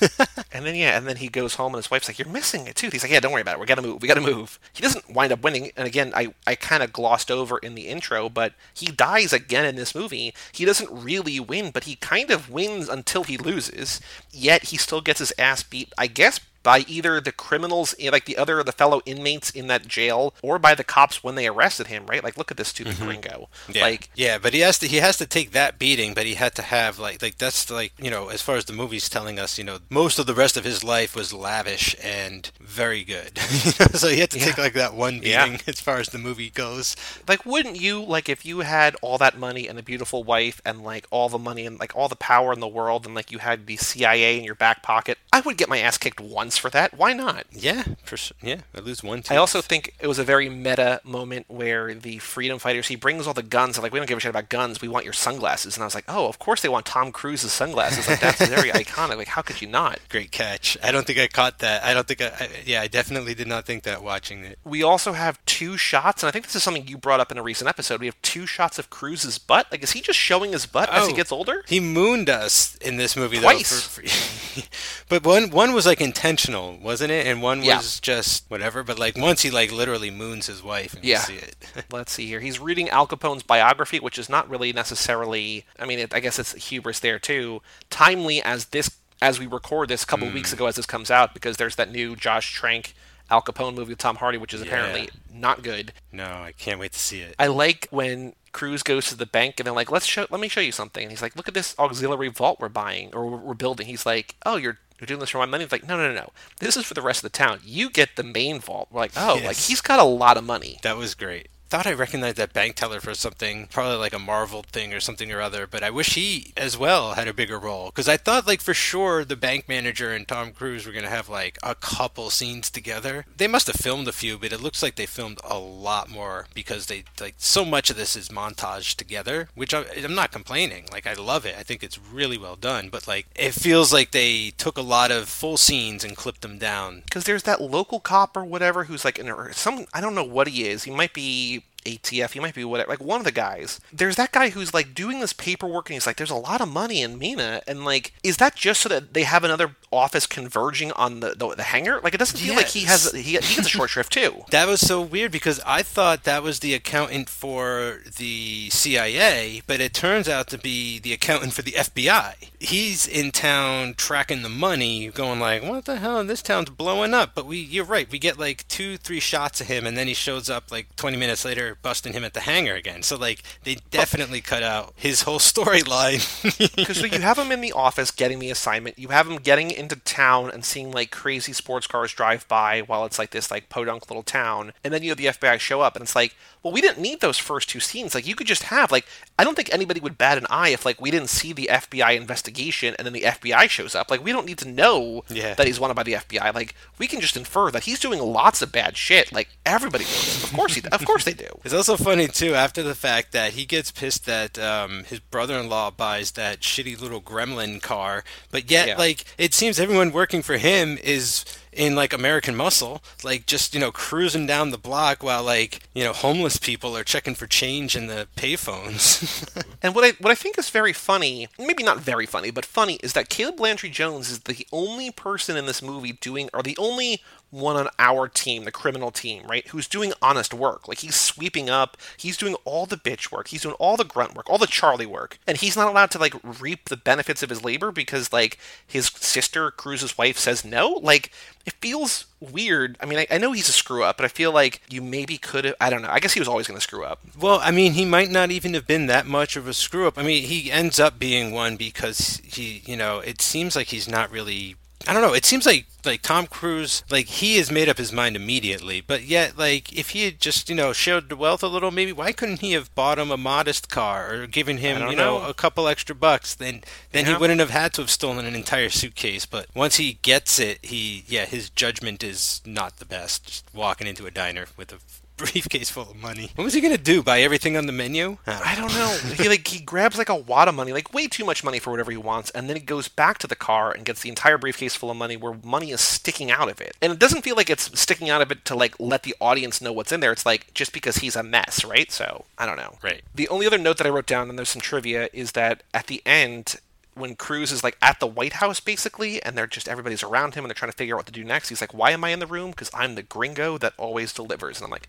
*laughs* and then yeah and then he goes home and his wife's like you're missing a tooth. He's like yeah don't worry about it. We gotta move. We gotta move. He doesn't wind up winning. And again I I kind of glossed over in the intro but he dies again in this movie. He doesn't really win but he kind of wins until he loses. Yet he still gets his ass beat I guess by either the criminals, eh, like the other the fellow inmates in that jail, or by the cops when they arrested him. Right? Like, look at this stupid gringo. Yeah. Like, yeah, but he has to he has to take that beating, but he had to have like like that's like you know as far as the movie's telling us, you know, most of the rest of his life was lavish and very good. *laughs* So he had to take like that one Yeah. beating as far as the movie goes. like wouldn't you like if you had all that money and a beautiful wife and like all the money and like all the power in the world and like you had the CIA in your back pocket I would get my ass kicked once for that why not Yeah, for sure. Yeah, I lose one. Tooth. I also think it was a very meta moment where the freedom fighters he brings all the guns and like we don't give a shit about guns we want your sunglasses and I was like oh of course they want Tom Cruise's sunglasses like that's very *laughs* iconic like how could you not great catch. I don't think I caught that. I don't think I, I. Yeah, I definitely did not think that watching it. we also have two shots, and I think this is something you brought up in a recent episode. We have two shots of Cruise's butt. Like, is he just showing his butt as he Oh. gets older? He mooned us in this movie Twice. though. For, for, *laughs* but one one was like intentional, wasn't it? And one Yeah. was just whatever. But like once he like literally moons his wife, and Yeah. see it. *laughs* Let's see here. He's reading Al Capone's biography, which is not really necessarily. I mean, it, I guess it's hubris there too. Timely as this, as we record this a couple of weeks ago, as this comes out, because there's that new Josh Trank Al Capone movie with Tom Hardy, which is apparently not good. no, I can't wait to see it. I like when Cruise goes to the bank and they're like, "Let's show, let me show you something." And he's like, "Look at this auxiliary vault we're buying or we're building." He's like, "Oh, you're you're doing this for my money?" He's like, "No, no, no, no. This is for the rest of the town. You get the main vault." We're like, "Oh, like he's got a lot of money." That was great. Thought I recognized that bank teller for something, probably like a Marvel thing or something or other. But I wish he as well had a bigger role because I thought like for sure the bank manager and Tom Cruise were gonna have like a couple scenes together. They must have filmed a few, but it looks like they filmed a lot more because they like so much of this is montage together, which I, I'm not complaining. Like I love it. I think it's really well done. But like it feels like they took a lot of full scenes and clipped them down. because there's that local cop or whatever who's like in a, some I don't know what he is. He might be ATF. He might be whatever. Like one of the guys. There's that guy who's like doing this paperwork, and he's like, "There's a lot of money in Mena," and like, is that just so that they have another office converging on the the, the hangar. Like it doesn't feel like he has he, he gets a short shrift too. *laughs* That was so weird because I thought that was the accountant for the CIA, but it turns out to be the accountant for the FBI. He's in town tracking the money, going like, "What the hell? This town's blowing up." But we, you're right, we get like two, three shots of him, and then he shows up like 20 minutes later, busting him at the hangar again. So like, they definitely cut out his whole *laughs* storyline. *laughs* Because so you have him in the office getting the assignment, you have him getting into town and seeing like crazy sports cars drive by while it's like this like podunk little town, and then you have the FBI show up, and it's like, well, we didn't need those first two scenes. Like you could just have like, I don't think anybody would bat an eye if like we didn't see the FBI investigation and then the FBI shows up. Like we don't need to know Yeah. that he's wanted by the FBI. Like we can just infer that he's doing lots of bad shit. Like everybody knows. Of course he, of course they do. It's also funny too after the fact that he gets pissed that um, his brother-in-law buys that shitty little gremlin car, but yet Yeah. like it seems everyone working for him is in like American Muscle, like just you know cruising down the block while like you know homeless people are checking for change in the payphones. *laughs* And what I what I think is very funny, maybe not very funny, but funny, is that Caleb Landry Jones is the only person in this movie doing, or the only one on our team, the criminal team, right, who's doing honest work. Like he's sweeping up, he's doing all the bitch work, he's doing all the grunt work, all the Charlie work, and he's not allowed to like reap the benefits of his labor because like his sister, Cruise's wife, says no. Like it feels weird. I mean, I, I know he's a screw up, but I feel like you maybe could have. I don't know. I guess he was always going to screw up. Well, I mean, he might not even have been that much of a screw up. I mean, he ends up being one because he, you know, it seems like he's not really. I don't know. It seems like like Tom Cruise, like he has made up his mind immediately. But yet, like if he had just you know showed the wealth a little, maybe why couldn't he have bought him a modest car or given him you know, know. a couple extra bucks? Then then Yeah. he wouldn't have had to have stolen an entire suitcase. But once he gets it, he yeah, his judgment is not the best. Just walking into a diner with a briefcase full of money. What was he gonna do? Buy everything on the menu? I don't know. he like he grabs like a wad of money, like way too much money for whatever he wants, and then he goes back to the car and gets the entire briefcase full of money where money is sticking out of it. And it doesn't feel like it's sticking out of it to like let the audience know what's in there. It's like just because he's a mess, right? So I don't know. Right. The only other note that I wrote down, and there's some trivia, is that at the end, when Cruise is like at the White House basically, and they're just everybody's around him and they're trying to figure out what to do next. He's like, "Why am I in the room? Because I'm the gringo that always delivers." And I'm like,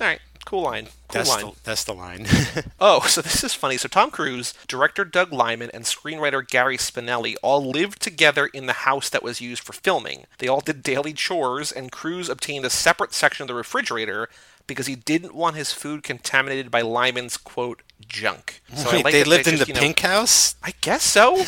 "All right, cool line, cool That's line." the, that's the line. *laughs* Oh, so this is funny. So Tom Cruise, director Doug Liman, and screenwriter Gary Spinelli all lived together in the house that was used for filming. They all did daily chores, and Cruise obtained a separate section of the refrigerator because he didn't want his food contaminated by Liman's quote junk. So I Wait, like they lived in just, the you know- pink house? I guess so. *laughs*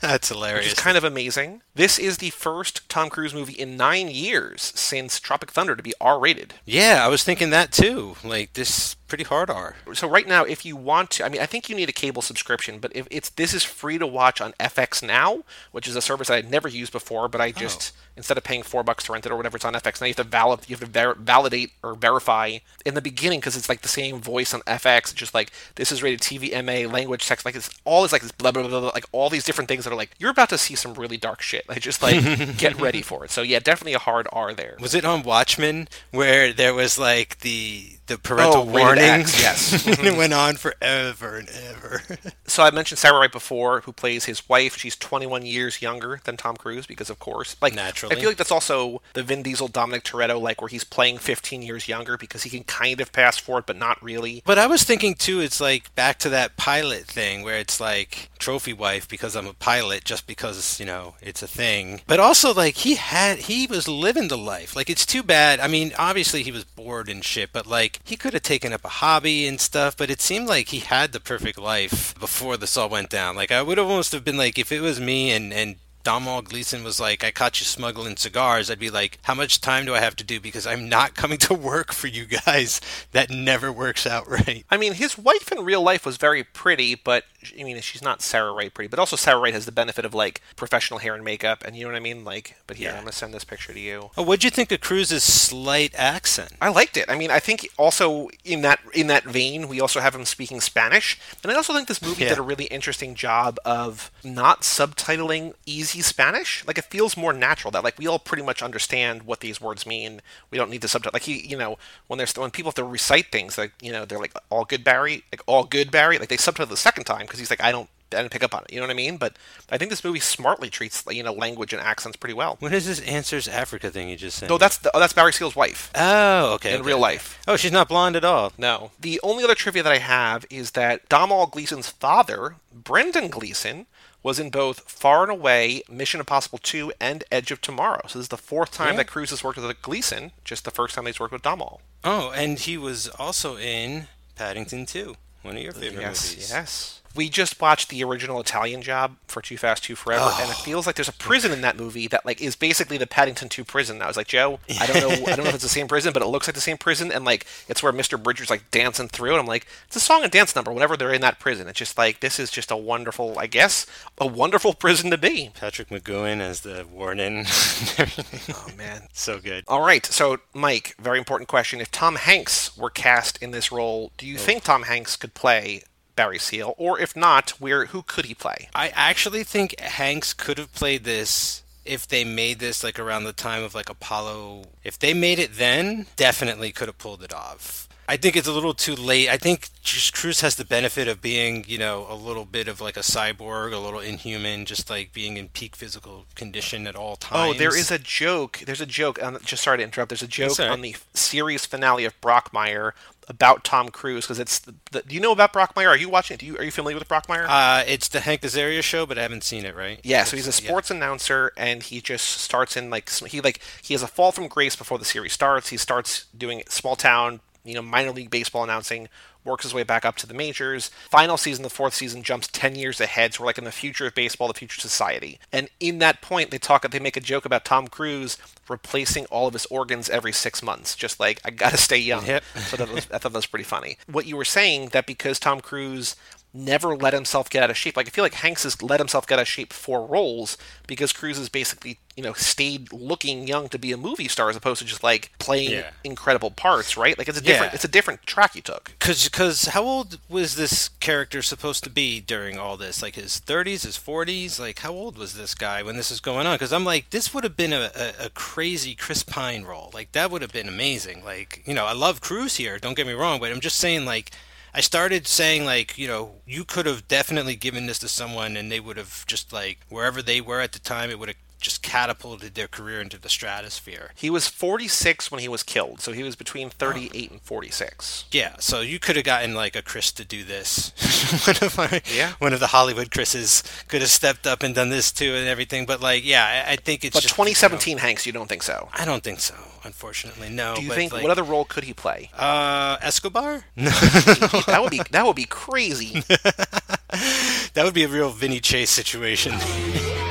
That's which hilarious. is kind of amazing. This is the first Tom Cruise movie in nine years since Tropic Thunder to be R-rated. yeah, I was thinking that too. Like this pretty hard R. so right now if you want to i mean i think you need a cable subscription but if it's this is free to watch on fx now which is a service I had never used before but i oh. just instead of paying four bucks to rent it or whatever it's on fx now you have to valid you have to ver- validate or verify in the beginning because it's like the same voice on fx it's just like this is rated tv ma language text like it's all is like this blah blah blah, blah like all these different things that are like you're about to see some really dark shit. Like just like *laughs* get ready for it. So yeah definitely a hard r there. Was it on Watchmen where there was like the the parental Oh, warnings? X, yes. *laughs* it went on forever and ever. So I mentioned Sarah Wright before, who plays his wife. She's 21 years younger than Tom Cruise because, of course, like Naturally. I feel like that's also the Vin Diesel Dominic Toretto, like where he's playing 15 years younger because he can kind of pass for it, but not really. But I was thinking too, it's like back to that pilot thing where it's like trophy wife because I'm a pilot just because, you know, it's a thing. But also like he had he was living the life. Like it's too bad. I mean, obviously he was bored and shit, but like he could have taken up a hobby and stuff, but it seemed like he had the perfect life before this all went down. Like I would almost have been like if it was me and and Domhnall Gleeson was like, I caught you smuggling cigars. I'd be like, how much time do I have to do? Because I'm not *laughs* coming to work for you guys. That never works out *laughs* right. I mean, his wife in real life was very pretty, but I mean, she's not Sarah Wright pretty. But also, Sarah Wright has the benefit of like professional hair and makeup, and you know what I mean. Like, but here, Yeah. I'm gonna send this picture to you. Oh, what'd you think of Cruise's slight accent? I liked it. I mean, I think also in that in that vein, we also have him speaking Spanish, and I also think this movie Yeah. did a really interesting job of not subtitling easy Spanish. Like it feels more natural that like we all pretty much understand what these words mean. We don't need to subtitle. Like he, you know, when there's when people have to recite things, like you know, they're like all good Barry, like all good Barry, like they subtitle the second time because he's like, I don't, I didn't pick up on it. You know what I mean? But I think this movie smartly treats you know language and accents pretty well. What is this answers Africa thing you just said? No, that's the, oh, that's Barry Seal's wife oh, okay. in okay. real life. Oh, she's not blonde at all. No. The only other trivia that I have is that Domhnall Gleeson's father, Brendan Gleeson, was in both Far and Away, Mission Impossible 2, and Edge of Tomorrow. So this is the fourth time Yeah. that Cruise has worked with Gleeson, just the first time he's worked with Domhnall. Oh, and he was also in Paddington 2, one of your favorite yes, movies. yes. We just watched the original Italian job for Too Fast, Too Forever, and it Oh. feels like there's a prison in that movie that like is basically the Paddington 2 prison. I was like, Joe, I don't know, I don't know if it's the same prison, but it looks like the same prison, and like it's where Mr. Bridger's like dancing through, and I'm like, it's a song and dance number whenever they're in that prison. It's just like this is just a wonderful, I guess, a wonderful prison to be. Patrick McGowan as the warden. Oh man. so good. All right, so Mike, very important question. If Tom Hanks were cast in this role, do you oh. think Tom Hanks could play Barry Seal, or if not, where who could he play? I actually think Hanks could have played this if they made this like around the time of like Apollo. If they made it then, definitely could have pulled it off. I think it's a little too late. I think just Cruise has the benefit of being, you know, a little bit of like a cyborg, a little inhuman, just like being in peak physical condition at all oh, times. Oh, there is a joke. There's a joke. On, just sorry to interrupt. There's a joke That's all right. on the series finale of Brockmire about Tom Cruise because it's. The, the, do you know about Brockmire? Are you watching it? Do you are you familiar with Brockmire? Uh, it's the Hank Azaria show, but I haven't seen it. Right? yeah, so he's a It's- yeah. sports announcer, and he just starts in like he like he has a fall from grace before the series starts. He starts doing small town, you know, minor league baseball announcing. Works his way back up to the majors. Final season, the fourth season, jumps ten years ahead. So we're like in the future of baseball, the future of society. And in that point, they talk, they make a joke about Tom Cruise replacing all of his organs every six months. Just like I gotta stay young. Yep. so that was, I thought that was pretty funny. What you were saying that because Tom Cruise never let himself get out of shape. Like I feel like Hanks has let himself get out of shape for roles because Cruise has basically, you know, stayed looking young to be a movie star as opposed to just like playing Yeah. incredible parts, right? Like it's a different Yeah. it's a different track he took. Cause, cause, how old was this character supposed to be during all this? Like his 30s, his 40s? Like how old was this guy when this was going on? Cause I'm like, this would have been a, a, a crazy Chris Pine role. Like that would have been amazing. Like you know, I love Cruise here. Don't get me wrong, but I'm just saying like. I started saying like, you know, you could have definitely given this to someone and they would have just like wherever they were at the time, it would have just catapulted their career into the stratosphere. He was 46 when he was killed, so he was between 38 and 46. Yeah, so you could have gotten like a Chris to do this. *laughs* one of my, Yeah. one of the Hollywood Chris's could have stepped up and done this too and everything. But like, yeah, I, I think it's But just, 2017 Hanks, you don't think so? I don't think so, unfortunately. No. Do you but, think like, what other role could he play? Uh, Escobar? No, *laughs* that would be that would be crazy. *laughs* that would be a real Vinny Chase situation.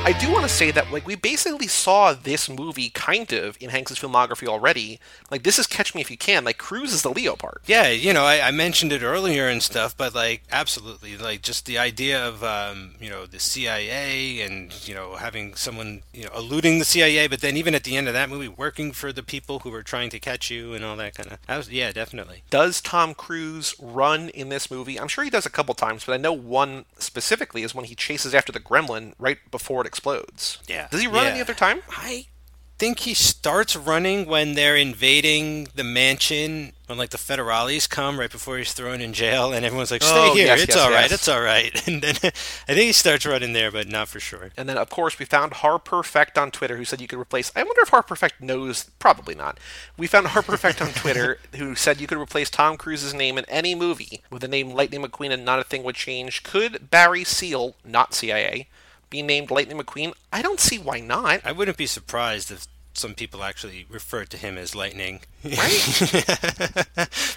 I do want to say that like we basically saw this movie kind of in Hanks's filmography already. Like this is Catch Me If You Can. Like Cruise is the Leo part. Yeah, you know, I, I mentioned it earlier and stuff, but like, absolutely, like, just the idea of, um, you know, the CIA and you know having someone, you know, eluding the CIA, but then even at the end of that movie, working for the people who were trying to catch you and all that kind of. I was, yeah, definitely. Does Tom Cruise run in this movie? I'm sure he does a couple times, but I know one specifically is when he chases after the gremlin right before it explodes. Yeah. Does he run Yeah. any other time? I think he starts running when they're invading the mansion when like the federales come right before he's thrown in jail and everyone's like stay Oh, here yes, it's yes, all right yes. it's all right *laughs* and then i think he starts running there but not for sure And then, of course, we found Harperfect on Twitter who said you could replace. I wonder if Harperfect knows. Probably not. We found Harperfect on Twitter *laughs* who said you could replace Tom Cruise's name in any movie with the name Lightning McQueen and not a thing would change. Could Barry Seal, not CIA, be named Lightning McQueen? I don't see why not. i wouldn't be surprised if some people actually refer to him as lightning Right? *laughs*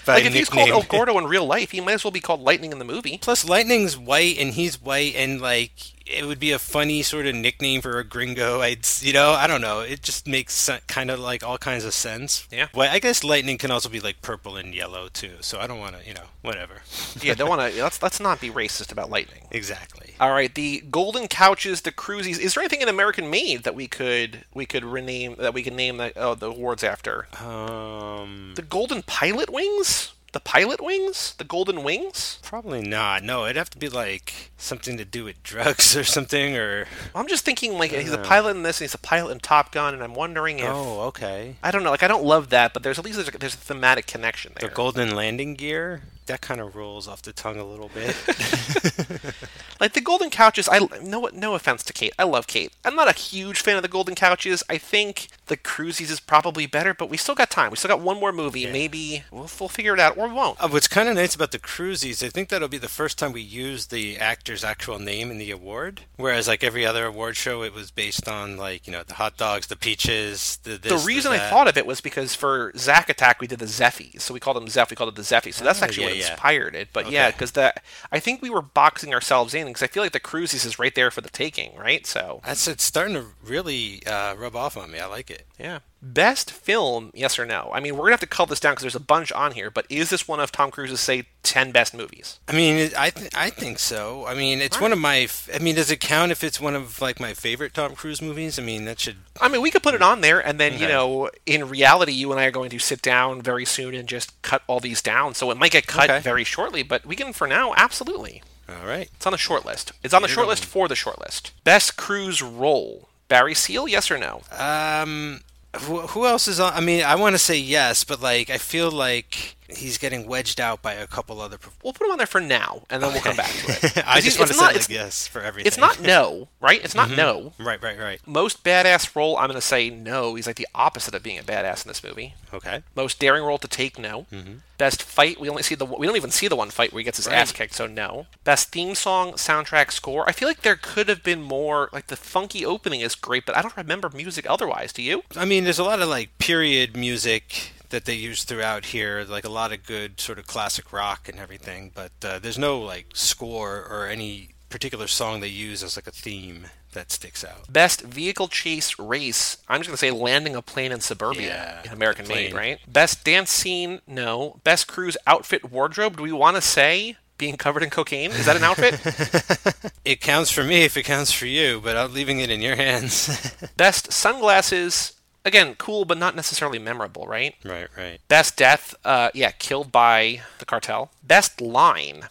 like if he's called. El Gordo in real life, he might as well be called Lightning in the movie. Plus, Lightning's white and he's white, and like it would be a funny sort of nickname for a gringo. I'd, you know, I don't know. It just makes kind of like all kinds of sense. Yeah. Well, I guess Lightning can also be like purple and yellow too. So I don't want to, you know, whatever. Yeah, don't want to. *laughs* Let's let's not be racist about Lightning. exactly. All right, the golden couches, the cruisies. Is there anything in American Made that we could we could rename that we could name the, oh, the awards after? Um, The golden pilot wings. The pilot wings, the golden wings. Probably not. No, it'd have to be like something to do with drugs or something, or I'm just thinking like he's a pilot in this, and he's a pilot in Top Gun, and I'm wondering if oh, okay, I don't know. Like I don't love that, but there's at least there's a, there's a thematic connection there. the golden landing gear. That kind of rolls off the tongue a little bit. *laughs* Like the golden couches, I no no offense to Kate, I love Kate. I'm not a huge fan of the golden couches. I think the cruisies is probably better, but we still got time. We still got one more movie. Maybe we'll, we'll figure it out, or we won't. Uh, what's kind of nice about the cruisies, I think that'll be the first time we use the actor's actual name in the award. Whereas, like every other award show, it was based on like you know the hot dogs, the peaches, the this, the reason I that. thought of it was because for Zack Attack we did the Zephies, so we called them Zeph. We called it the Zephies. So that's Oh, actually yeah, what yeah. inspired it. But yeah, because that I think we were boxing ourselves in because I feel like the cruisies is right there for the taking, right? So That's it's starting to really uh, rub off on me. I like it. yeah. Best film, yes or no? I mean, we're gonna have to cull this down because there's a bunch on here. But is this one of Tom Cruise's say ten best movies? I mean, it, I th- I think so. I mean, it's one of my. F- I mean, does it count if it's one of like my favorite Tom Cruise movies? I mean, that should. I mean, we could put it on there, and then you know, in reality, you and I are going to sit down very soon and just cut all these down. So it might get cut Okay. very shortly, but we can for now, absolutely. All right. It's on the short list. It's on the short list for the short list. Best cruise role. Barry Seal, yes or no? Um, who, else is on? I mean, I want to say yes, but like, I feel like he's getting wedged out by a couple other. We'll put him on there for now, and then we'll come back to it. *laughs* I just want to say not- like yes for everything. It's not no, right? It's not mm-hmm. no. Right, right, right. Most badass role, I'm going to say no. He's like the opposite of being a badass in this movie. Okay. Most daring role to take, no. Mm-hmm. Best fight, we only see the we don't even see the one fight where he gets his Right. ass kicked, so no. Best theme song, soundtrack, score. I feel like there could have been more. Like the funky opening is great, but I don't remember music otherwise. Do you? I mean, there's a lot of like period music that they use throughout here, like a lot of good sort of classic rock and everything. But uh, there's no like score or any particular song they use as like a theme that sticks out. Best vehicle chase race. I'm just gonna say landing a plane in suburbia Yeah, in American Made, right? Best dance scene, no. Best cruise outfit wardrobe. Do we want to say being covered in cocaine? Is that an outfit? *laughs* *laughs* It counts for me if it counts for you, but I'm leaving it in your hands. *laughs* Best sunglasses. Again, cool, but not necessarily memorable, right? right, right. Best death, uh, yeah, killed by the cartel. Best line,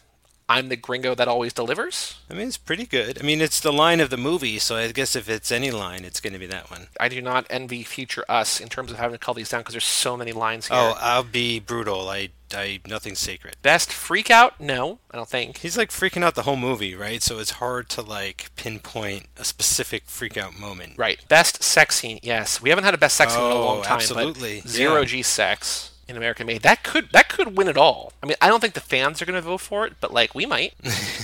I'm the gringo that always delivers. I mean, it's pretty good. I mean, it's the line of the movie, so I guess if it's any line, it's going to be that one. I do not envy future us in terms of having to call these down because there's so many lines here. Oh, I'll be brutal. I, I, nothing's sacred. Best freak out? No, I don't think. He's like freaking out the whole movie, right? So it's hard to like pinpoint a specific freak out moment. Right. Best sex scene. Yes, we haven't had a best sex scene in a Oh, long time. absolutely. But zero Yeah. G sex in American Made. That could that could win it all. I mean, I don't think the fans are going to vote for it, but like we might.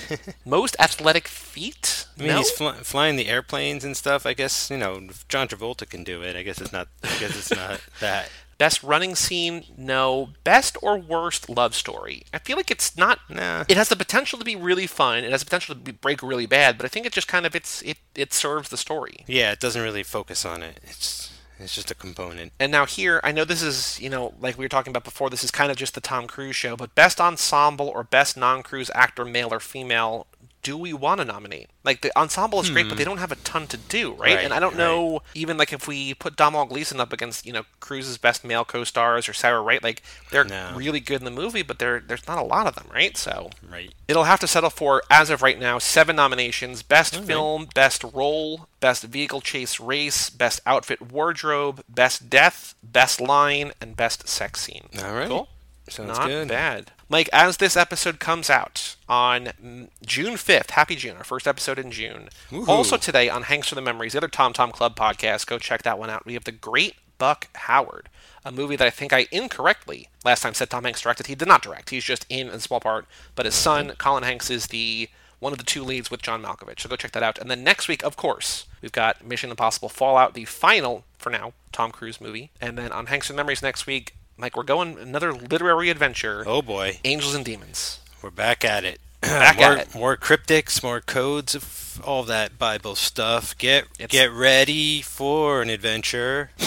*laughs* Most athletic feat. I mean, no. he's fly- flying the airplanes and stuff. I guess you know John Travolta can do it. I guess it's not. I guess it's not *laughs* that. Best running scene, no. Best or worst love story. I feel like it's not. Nah. It has the potential to be really fun. It has the potential to be, break really bad, but I think it just kind of it's it it serves the story. Yeah, it doesn't really focus on it. It's it's just a component. And now here, I know this is you know like we were talking about before. This is kind of just the Tom Cruise show, but best ensemble or best non-Cruise actor, male or female. Do we want to nominate? Like the ensemble is great, but they don't have a ton to do, right? Hmm. Right, and I don't right. know even like if we put Domhnall Gleeson up against you know Cruise's best male co-stars or Sarah Wright, like they're No. really good in the movie, but there there's not a lot of them, right? So Right. it'll have to settle for as of right now seven nominations: best film, best role, best vehicle chase race, best outfit wardrobe, best death, best line, and best sex scene. All right. Cool. Sounds Not good. bad. Mike, as this episode comes out on June 5th, happy June, our first episode in June. Woohoo. Also today on Hanks for the Memories, the other Tom Tom Club podcast, go check that one out. We have The Great Buck Howard, a movie that I think I incorrectly last time said Tom Hanks directed. He did not direct. He's just in a small part, but his son, mm-hmm. Colin Hanks, is the one of the two leads with John Malkovich. So go check that out. And then next week, of course, we've got Mission Impossible Fallout, the final, for now, Tom Cruise movie. And then on Hanks for the Memories next week, Mike, we're going another literary adventure. Oh boy, Angels and Demons. we're back at it. *clears throat* Back more, at it. more cryptics, more codes of all that Bible stuff. Get It's- get ready for an adventure. *laughs*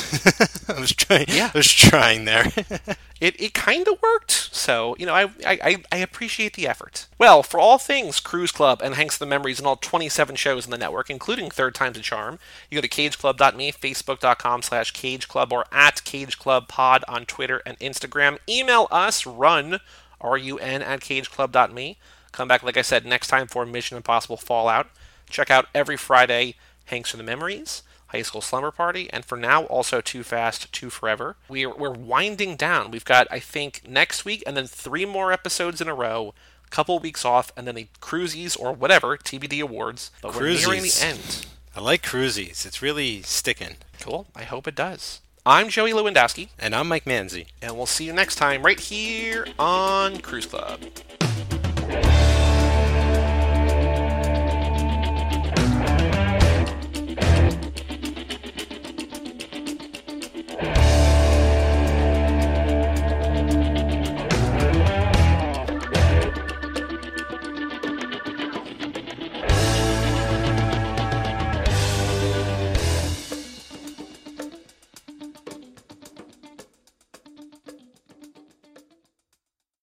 I was trying. Yeah. I was trying there. *laughs* it, it kind of worked. So, you know, I, I, I appreciate the effort. Well, for all things Cruise Club and Hanks the Memories and all 27 shows in the network, including Third Time's a Charm, you go to cageclub.me, facebook.com slash cageclub, or at cageclubpod on Twitter and Instagram. Email us, run, R-U-N, at cageclub.me. Come back, like I said, next time for Mission Impossible Fallout. Check out every Friday Hanks for the Memories. High School Slumber Party, and for now, also Too Fast, Too Forever. We're, we're winding down. We've got, I think, next week and then three more episodes in a row, a couple weeks off, and then the Cruisies or whatever, TBD Awards. But Cruisies. we're nearing the end. I like Cruisies. It's really sticking. Cool. I hope it does. I'm Joey Lewandowski, And I'm Mike Manzi. and we'll see you next time right here on Cruise Club.